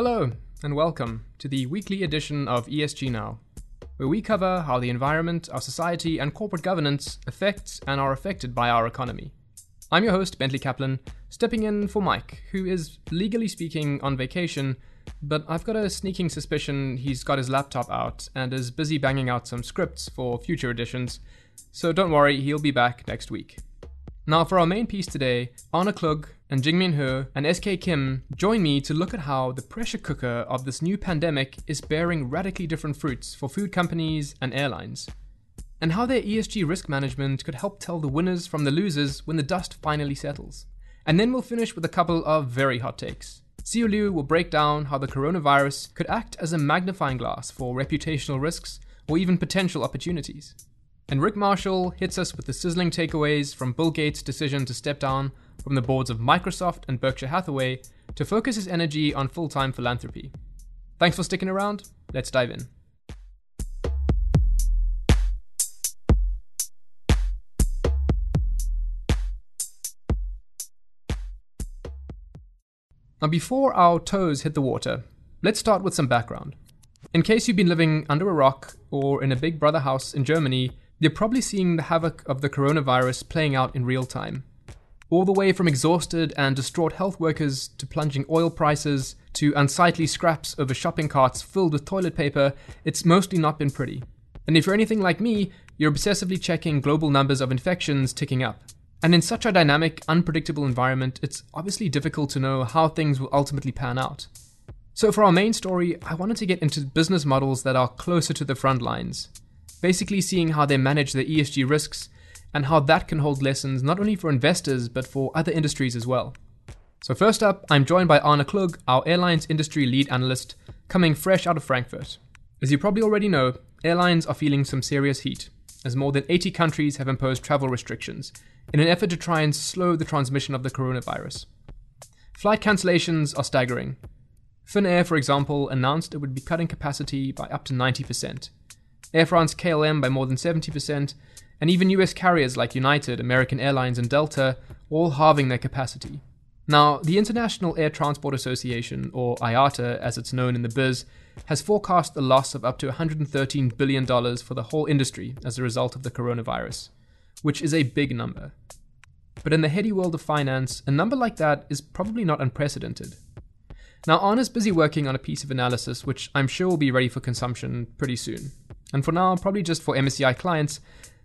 Hello, and welcome to the weekly edition of ESG Now, where we cover how the environment, our society, and corporate governance affect and are affected by our economy. I'm your host, Bentley Kaplan, stepping in for Mike, who is legally speaking on vacation, but I've got a sneaking suspicion he's got his laptop out and is busy banging out some scripts for future editions, so don't worry, he'll be back next week. Now, for our main piece today, Arne Klug and Jingmin He and SK Kim join me to look at how the pressure cooker of this new pandemic is bearing radically different fruits for food companies and airlines, and how their ESG risk management could help tell the winners from the losers when the dust finally settles. And then we'll finish with a couple of very hot takes. Xiao Liu will break down how the coronavirus could act as a magnifying glass for reputational risks or even potential opportunities. And Rick Marshall hits us with the sizzling takeaways from Bill Gates' decision to step down from the boards of Microsoft and Berkshire Hathaway to focus his energy on full time philanthropy. Thanks for sticking around. Let's dive in. Now, before our toes hit the water, let's start with some background. In case you've been living under a rock or in a big brother house in Germany, you're probably seeing the havoc of the coronavirus playing out in real time. All the way from exhausted and distraught health workers to plunging oil prices to unsightly scraps over shopping carts filled with toilet paper, it's mostly not been pretty. And if you're anything like me, you're obsessively checking global numbers of infections ticking up. And in such a dynamic, unpredictable environment, it's obviously difficult to know how things will ultimately pan out. So, for our main story, I wanted to get into business models that are closer to the front lines basically seeing how they manage their ESG risks and how that can hold lessons not only for investors but for other industries as well. So, first up, I'm joined by Arne Klug, our airlines industry lead analyst, coming fresh out of Frankfurt. As you probably already know, airlines are feeling some serious heat, as more than 80 countries have imposed travel restrictions in an effort to try and slow the transmission of the coronavirus. Flight cancellations are staggering. Finnair, for example, announced it would be cutting capacity by up to 90%, Air France KLM by more than 70%, and even US carriers like United, American Airlines, and Delta all halving their capacity. Now, the International Air Transport Association, or IATA as it's known in the biz, has forecast a loss of up to $113 billion for the whole industry as a result of the coronavirus, which is a big number. But in the heady world of finance, a number like that is probably not unprecedented. Now, Arne's busy working on a piece of analysis which I'm sure will be ready for consumption pretty soon. And for now, probably just for MSCI clients,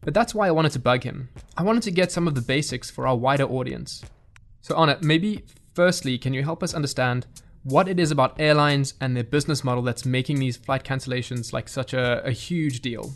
but that's why I wanted to bug him. I wanted to get some of the basics for our wider audience. So, Arne, maybe firstly, can you help us understand what it is about airlines and their business model that's making these flight cancellations like such a, a huge deal?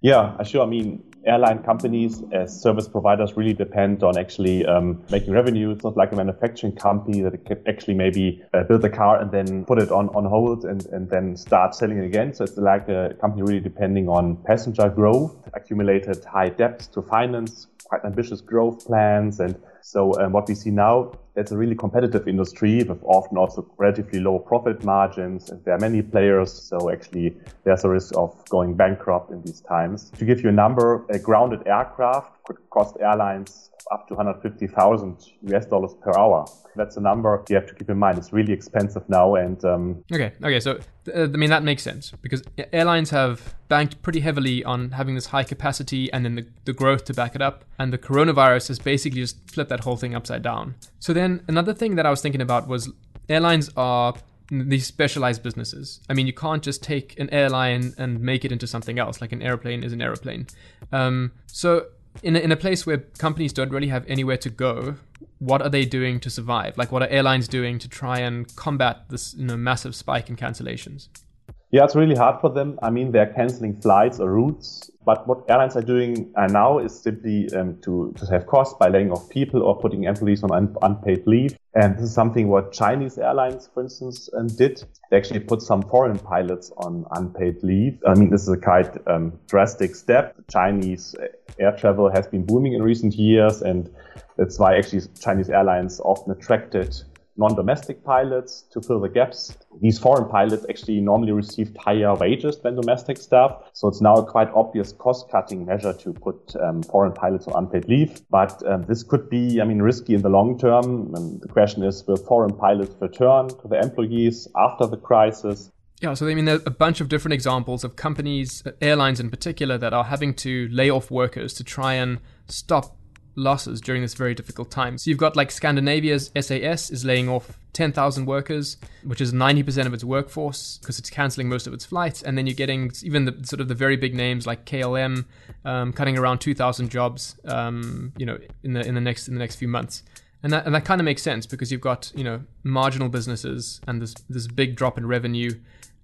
Yeah, sure. I mean, airline companies as service providers really depend on actually um, making revenue. It's not like a manufacturing company that can actually maybe uh, build a car and then put it on, on hold and, and then start selling it again. So it's like a company really depending on passenger growth, accumulated high debts to finance, quite ambitious growth plans. And so um, what we see now, it's a really competitive industry with often also relatively low profit margins. And there are many players. So actually there's a risk of going bankrupt in these times. To give you a number, a grounded aircraft could cost airlines up to 150,000 US dollars per hour. That's a number you have to keep in mind. It's really expensive now. And um, okay, okay, so uh, I mean that makes sense because airlines have banked pretty heavily on having this high capacity and then the, the growth to back it up, and the coronavirus has basically just flipped that whole thing upside down. So then another thing that I was thinking about was airlines are these specialized businesses. I mean, you can't just take an airline and make it into something else. Like an airplane is an airplane. Um, so in a, in a place where companies don't really have anywhere to go, what are they doing to survive? Like, what are airlines doing to try and combat this you know, massive spike in cancellations? Yeah, it's really hard for them. I mean, they're canceling flights or routes. But what airlines are doing uh, now is simply um, to, to save costs by laying off people or putting employees on un- unpaid leave. And this is something what Chinese airlines, for instance, um, did. They actually put some foreign pilots on unpaid leave. I mean, this is a quite um, drastic step. Chinese air travel has been booming in recent years, and that's why actually Chinese airlines often attracted non-domestic pilots to fill the gaps. These foreign pilots actually normally received higher wages than domestic staff. So it's now a quite obvious cost-cutting measure to put um, foreign pilots on unpaid leave. But um, this could be, I mean, risky in the long term. And the question is, will foreign pilots return to the employees after the crisis? Yeah, so I mean, there are a bunch of different examples of companies, airlines in particular, that are having to lay off workers to try and stop losses during this very difficult time. So you've got like Scandinavia's SAS is laying off 10,000 workers, which is 90% of its workforce because it's canceling most of its flights. And then you're getting even the sort of the very big names like KLM um, cutting around 2,000 jobs, um, you know, in the in the next in the next few months. And that, and that kind of makes sense because you've got you know marginal businesses and this this big drop in revenue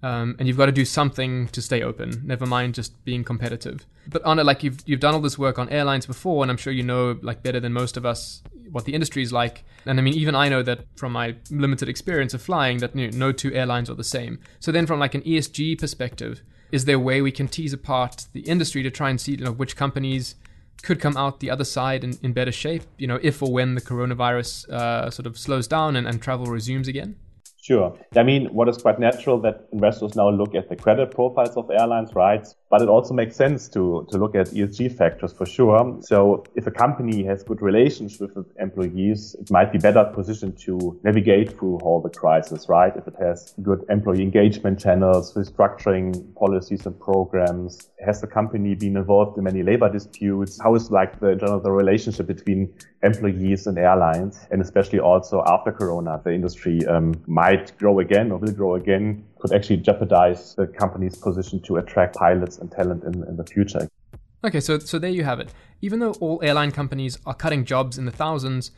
um, and you've got to do something to stay open. Never mind just being competitive. But Arne, like you've you've done all this work on airlines before, and I'm sure you know like better than most of us what the industry is like. And I mean, even I know that from my limited experience of flying, that you know, no two airlines are the same. So then, from like an ESG perspective, is there a way we can tease apart the industry to try and see you know which companies could come out the other side in, in better shape, you know, if or when the coronavirus uh, sort of slows down and, and travel resumes again? Sure. I mean, what is quite natural that investors now look at the credit profiles of airlines, right? But it also makes sense to, to look at ESG factors for sure. So if a company has good relations with employees, it might be better positioned to navigate through all the crisis, right? If it has good employee engagement channels, restructuring policies and programs, has the company been involved in many labor disputes? How is like the general the relationship between employees and airlines? And especially also after Corona, the industry um, might grow again or will grow again, could actually jeopardize the company's position to attract pilots and talent in, in the future. Okay, so so there you have it. Even though all airline companies are cutting jobs in the thousands,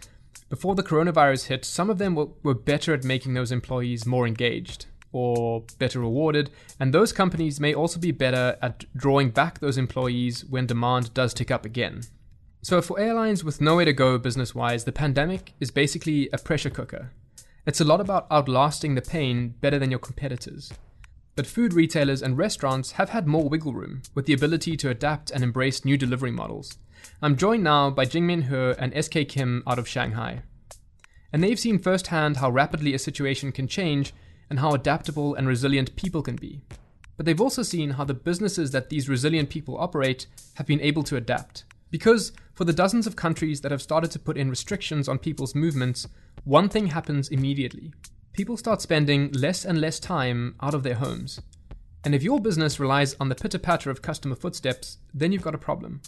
before the coronavirus hit, some of them were, were better at making those employees more engaged or better rewarded, and those companies may also be better at drawing back those employees when demand does tick up again. So, for airlines with nowhere to go business wise, the pandemic is basically a pressure cooker. It's a lot about outlasting the pain better than your competitors. But food retailers and restaurants have had more wiggle room, with the ability to adapt and embrace new delivery models. I'm joined now by Jingmin He and SK Kim out of Shanghai. And they've seen firsthand how rapidly a situation can change and how adaptable and resilient people can be. But they've also seen how the businesses that these resilient people operate have been able to adapt. Because for the dozens of countries that have started to put in restrictions on people's movements, one thing happens immediately. People start spending less and less time out of their homes. And if your business relies on the pitter patter of customer footsteps, then you've got a problem.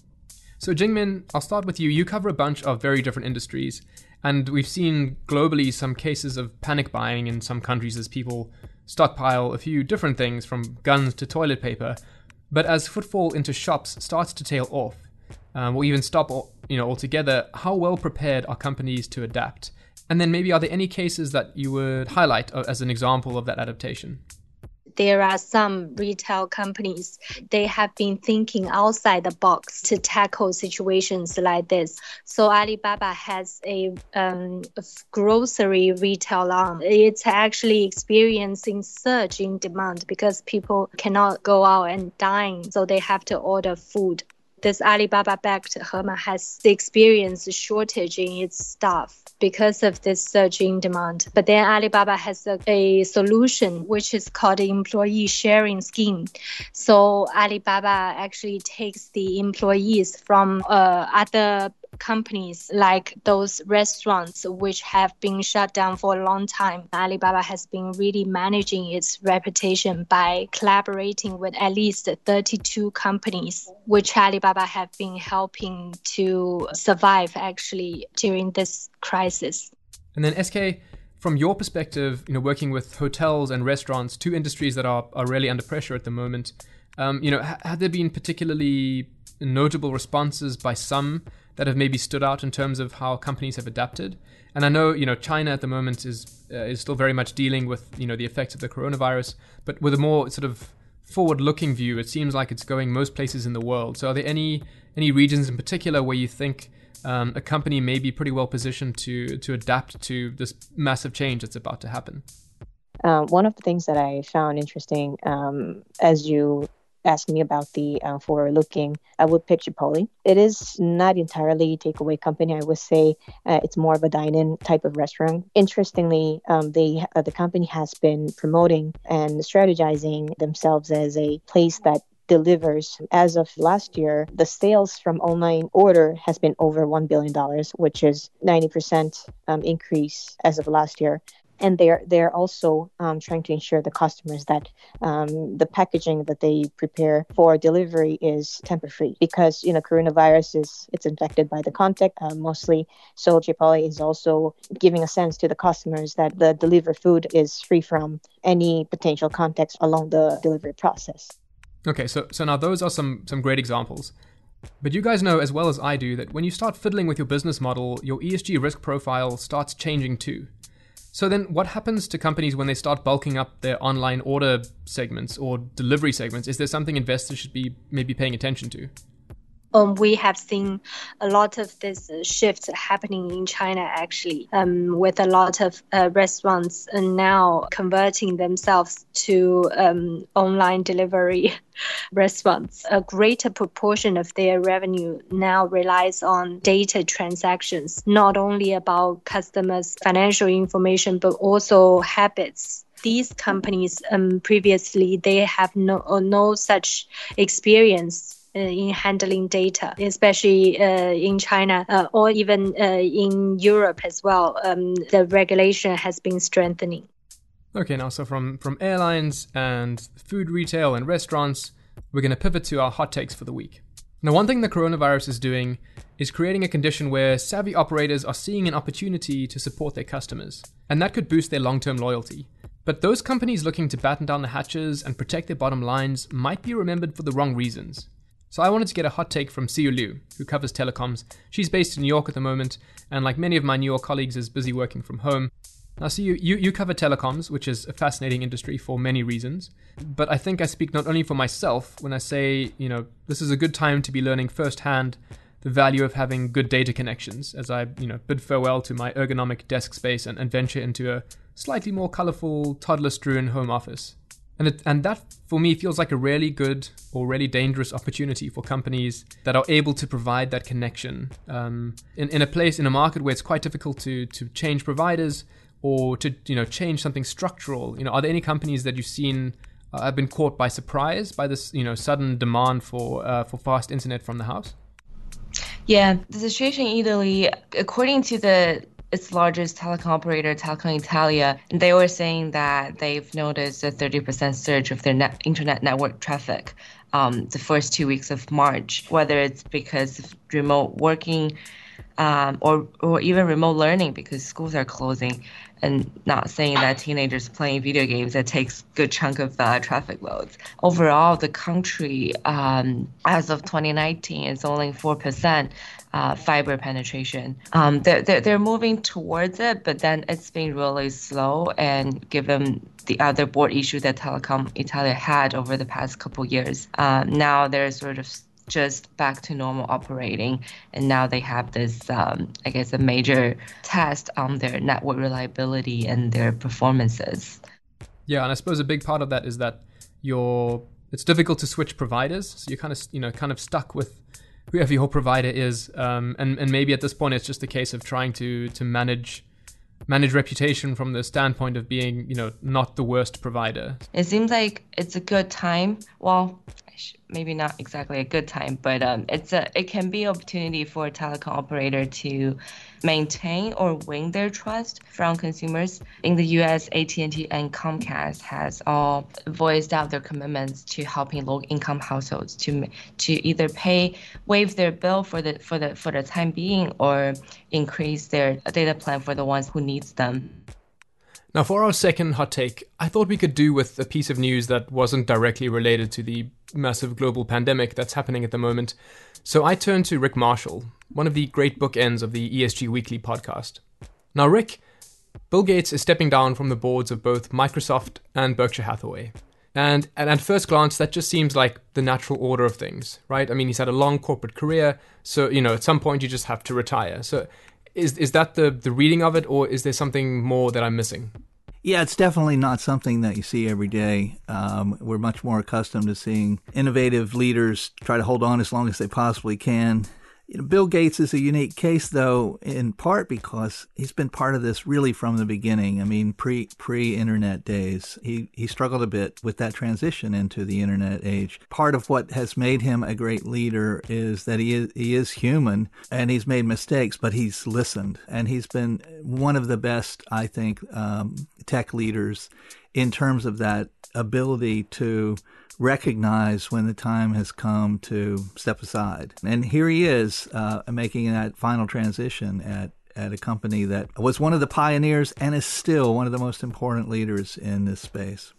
So, Jingmin, I'll start with you. You cover a bunch of very different industries, and we've seen globally some cases of panic buying in some countries as people stockpile a few different things from guns to toilet paper. But as footfall into shops starts to tail off, um, or even stop you know, altogether, how well prepared are companies to adapt? And then maybe are there any cases that you would highlight uh, as an example of that adaptation? there are some retail companies they have been thinking outside the box to tackle situations like this. So Alibaba has a um, grocery retail arm. It's actually experiencing surge in demand because people cannot go out and dine so they have to order food this Alibaba backed Hema has experienced shortage in its staff because of this surge in demand. But then Alibaba has a, a solution which is called employee sharing scheme. So Alibaba actually takes the employees from uh, other companies like those restaurants which have been shut down for a long time. Alibaba has been really managing its reputation by collaborating with at least 32 companies, which Alibaba have been helping to survive actually during this crisis. And then SK, from your perspective, you know, working with hotels and restaurants, two industries that are, are really under pressure at the moment, um, you know, ha- have there been particularly notable responses by some that have maybe stood out in terms of how companies have adapted. And I know you know China at the moment is uh, is still very much dealing with you know the effects of the coronavirus, but with a more sort of forward-looking view, it seems like it's going most places in the world. So are there any any regions in particular where you think um, a company may be pretty well positioned to to adapt to this massive change that's about to happen? Um, one of the things that I found interesting um, as you asked me about the uh, forward looking, I would pick Chipotle. It is not entirely takeaway company. I would say uh, it's more of a dine-in type of restaurant. Interestingly, um, they uh, the company has been promoting and strategizing themselves as a place that delivers. As of last year, the sales from online order has been over $1 billion, which is 90% um, increase as of last year. And they're they're also um, trying to ensure the customers that um, the packaging that they prepare for delivery is tamper free because you know coronavirus is it's infected by the contact uh, mostly. So Chipotle is also giving a sense to the customers that the delivered food is free from any potential contacts along the delivery process. Okay, so so now those are some some great examples. But you guys know as well as I do that when you start fiddling with your business model, your ESG risk profile starts changing too. So then what happens to companies when they start bulking up their online order segments or delivery segments? Is there something investors should be maybe paying attention to? um, we have seen a lot of this uh, shift happening in China actually, um, with a lot of uh, restaurants now converting themselves to um, online delivery restaurants. A greater proportion of their revenue now relies on data transactions, not only about customers' financial information, but also habits these companies um, previously they have no no such experience uh, in handling data, especially uh, in China uh, or even in Europe as well. Um, the regulation has been strengthening. Okay, now so from from airlines and food retail and restaurants, we're going to pivot to our hot takes for the week. Now, one thing the coronavirus is doing is creating a condition where savvy operators are seeing an opportunity to support their customers, and that could boost their long term loyalty. But those companies looking to batten down the hatches and protect their bottom lines might be remembered for the wrong reasons. So I wanted to get a hot take from Siu Liu, who covers telecoms. She's based in New York at the moment, and like many of my New York colleagues, is busy working from home. Now, Siu, you, you cover telecoms, which is a fascinating industry for many reasons. But I think I speak not only for myself when I say, you know, this is a good time to be learning firsthand the value of having good data connections as I, you know, bid farewell to my ergonomic desk space and, and venture into a slightly more colorful, toddler strewn home office. And, it, and that, for me, feels like a really good or really dangerous opportunity for companies that are able to provide that connection um, in, in a place, in a market where it's quite difficult to, to change providers or to you know change something structural. You know, are there any companies that you've seen uh, have been caught by surprise by this you know sudden demand for uh, for fast internet from the house? Yeah, the situation in Italy, according to the its largest telecom operator, Telecom Italia, they were saying that they've noticed a 30% surge of their net, internet network traffic um, the first two weeks of March, whether it's because of remote working um, or, or even remote learning because schools are closing and not saying that teenagers playing video games that takes good chunk of the traffic loads. Overall, the country um, as of 2019 is only 4% uh, fiber penetration. Um, they're, they're, they're moving towards it, but then it's been really slow. And given the other board issue that Telecom Italia had over the past couple years, um, now they're sort of just back to normal operating. And now they have this, um, I guess, a major test on their network reliability and their performances. Yeah, and I suppose a big part of that is that you're it's difficult to switch providers, so you're kind of you know kind of stuck with whoever your provider is, um, and and maybe at this point it's just a case of trying to to manage manage reputation from the standpoint of being you know not the worst provider. It seems like it's a good time. Well, maybe not exactly a good time, but um, it's a it can be opportunity for a telecom operator to maintain or win their trust from consumers. In the U.S., AT&T and Comcast has all voiced out their commitments to helping low-income households to to either pay waive their bill for the for the for the time being or increase their data plan for the ones who needs them. Now, for our second hot take, I thought we could do with a piece of news that wasn't directly related to the massive global pandemic that's happening at the moment. So I turned to Rick Marshall, one of the great bookends of the ESG Weekly podcast. Now, Rick, Bill Gates is stepping down from the boards of both Microsoft and Berkshire Hathaway. And, and at first glance, that just seems like the natural order of things, right? I mean, he's had a long corporate career, so, you know, at some point you just have to retire. So is is that the the reading of it, or is there something more that I'm missing? Yeah, it's definitely not something that you see every day. Um, we're much more accustomed to seeing innovative leaders try to hold on as long as they possibly can you know, Bill Gates is a unique case, though, in part because he's been part of this really from the beginning. I mean, pre pre internet days, he he struggled a bit with that transition into the internet age. Part of what has made him a great leader is that he is he is human and he's made mistakes, but he's listened, and he's been one of the best, I think, um, tech leaders in terms of that ability to recognize when the time has come to step aside. And here he is uh, making that final transition at at a company that was one of the pioneers and is still one of the most important leaders in this space.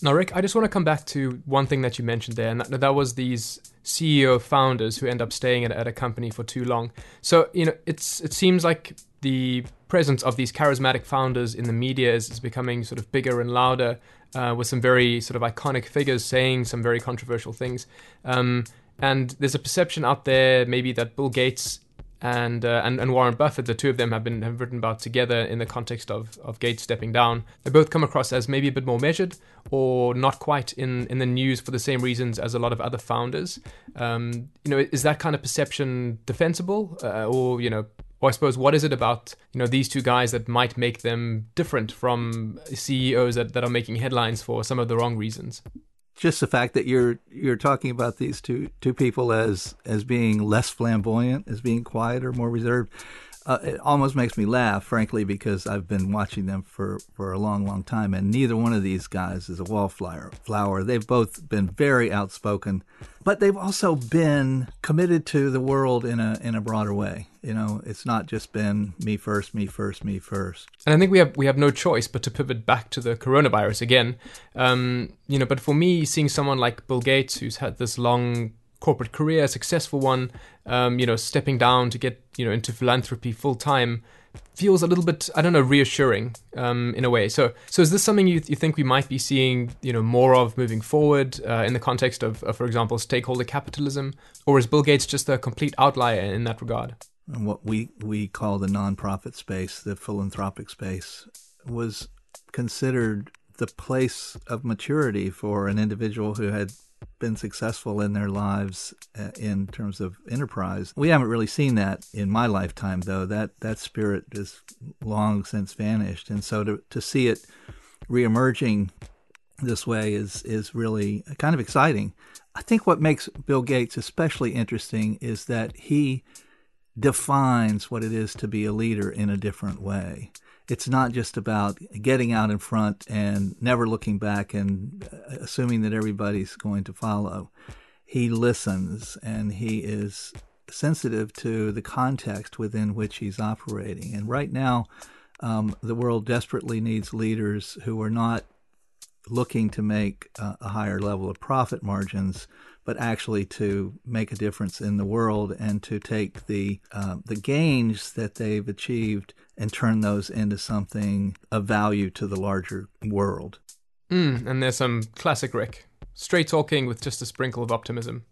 Now, Rick, I just want to come back to one thing that you mentioned there, and that, that was these CEO founders who end up staying at, at a company for too long. So, you know, it's it seems like the presence of these charismatic founders in the media is, is becoming sort of bigger and louder uh, with some very sort of iconic figures saying some very controversial things. Um, and there's a perception out there maybe that Bill Gates and, uh, and and Warren Buffett, the two of them have been have written about together in the context of of Gates stepping down. They both come across as maybe a bit more measured, or not quite in in the news for the same reasons as a lot of other founders. Um, you know, is that kind of perception defensible, uh, or you know, or I suppose what is it about you know these two guys that might make them different from CEOs that, that are making headlines for some of the wrong reasons? Just the fact that you're you're talking about these two two people as as being less flamboyant, as being quieter, more reserved uh, it almost makes me laugh, frankly, because I've been watching them for, for a long, long time, and neither one of these guys is a wallflower. Flower. They've both been very outspoken, but they've also been committed to the world in a in a broader way. You know, it's not just been me first, me first, me first. And I think we have we have no choice but to pivot back to the coronavirus again. Um, you know, but for me, seeing someone like Bill Gates, who's had this long corporate career, a successful one, um, you know, stepping down to get you know into philanthropy full time feels a little bit I don't know reassuring um, in a way. So so is this something you you think we might be seeing you know more of moving forward uh, in the context of, of, for example, stakeholder capitalism, or is Bill Gates just a complete outlier in that regard? And what we we call the nonprofit space, the philanthropic space, was considered the place of maturity for an individual who had been successful in their lives uh, in terms of enterprise. We haven't really seen that in my lifetime, though. That that spirit is long since vanished, and so to to see it reemerging this way is is really kind of exciting. I think what makes Bill Gates especially interesting is that he defines what it is to be a leader in a different way it's not just about getting out in front and never looking back and uh, assuming that everybody's going to follow. He listens and he is sensitive to the context within which he's operating. And right now, um, the world desperately needs leaders who are not looking to make uh, a higher level of profit margins, but actually to make a difference in the world and to take the uh, the gains that they've achieved and turn those into something of value to the larger world. Mm, and there's some classic Rick, straight talking with just a sprinkle of optimism.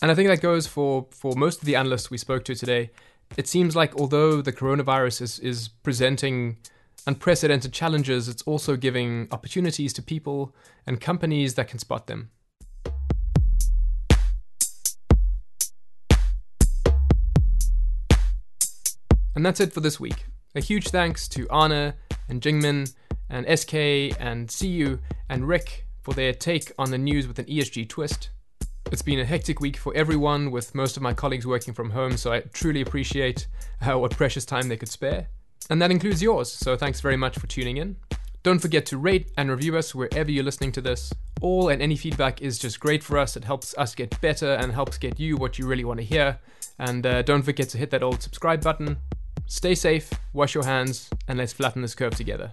And I think that goes for, for most of the analysts we spoke to today. It seems like although the coronavirus is, is presenting unprecedented challenges, it's also giving opportunities to people and companies that can spot them. And that's it for this week. A huge thanks to Arne and Jingmin and SK and CU and Rick for their take on the news with an ESG twist. It's been a hectic week for everyone, with most of my colleagues working from home, so I truly appreciate uh, what precious time they could spare. And that includes yours, so thanks very much for tuning in. Don't forget to rate and review us wherever you're listening to this. All and any feedback is just great for us. It helps us get better and helps get you what you really want to hear. And uh, don't forget to hit that old subscribe button Stay safe, wash your hands, and let's flatten this curve together.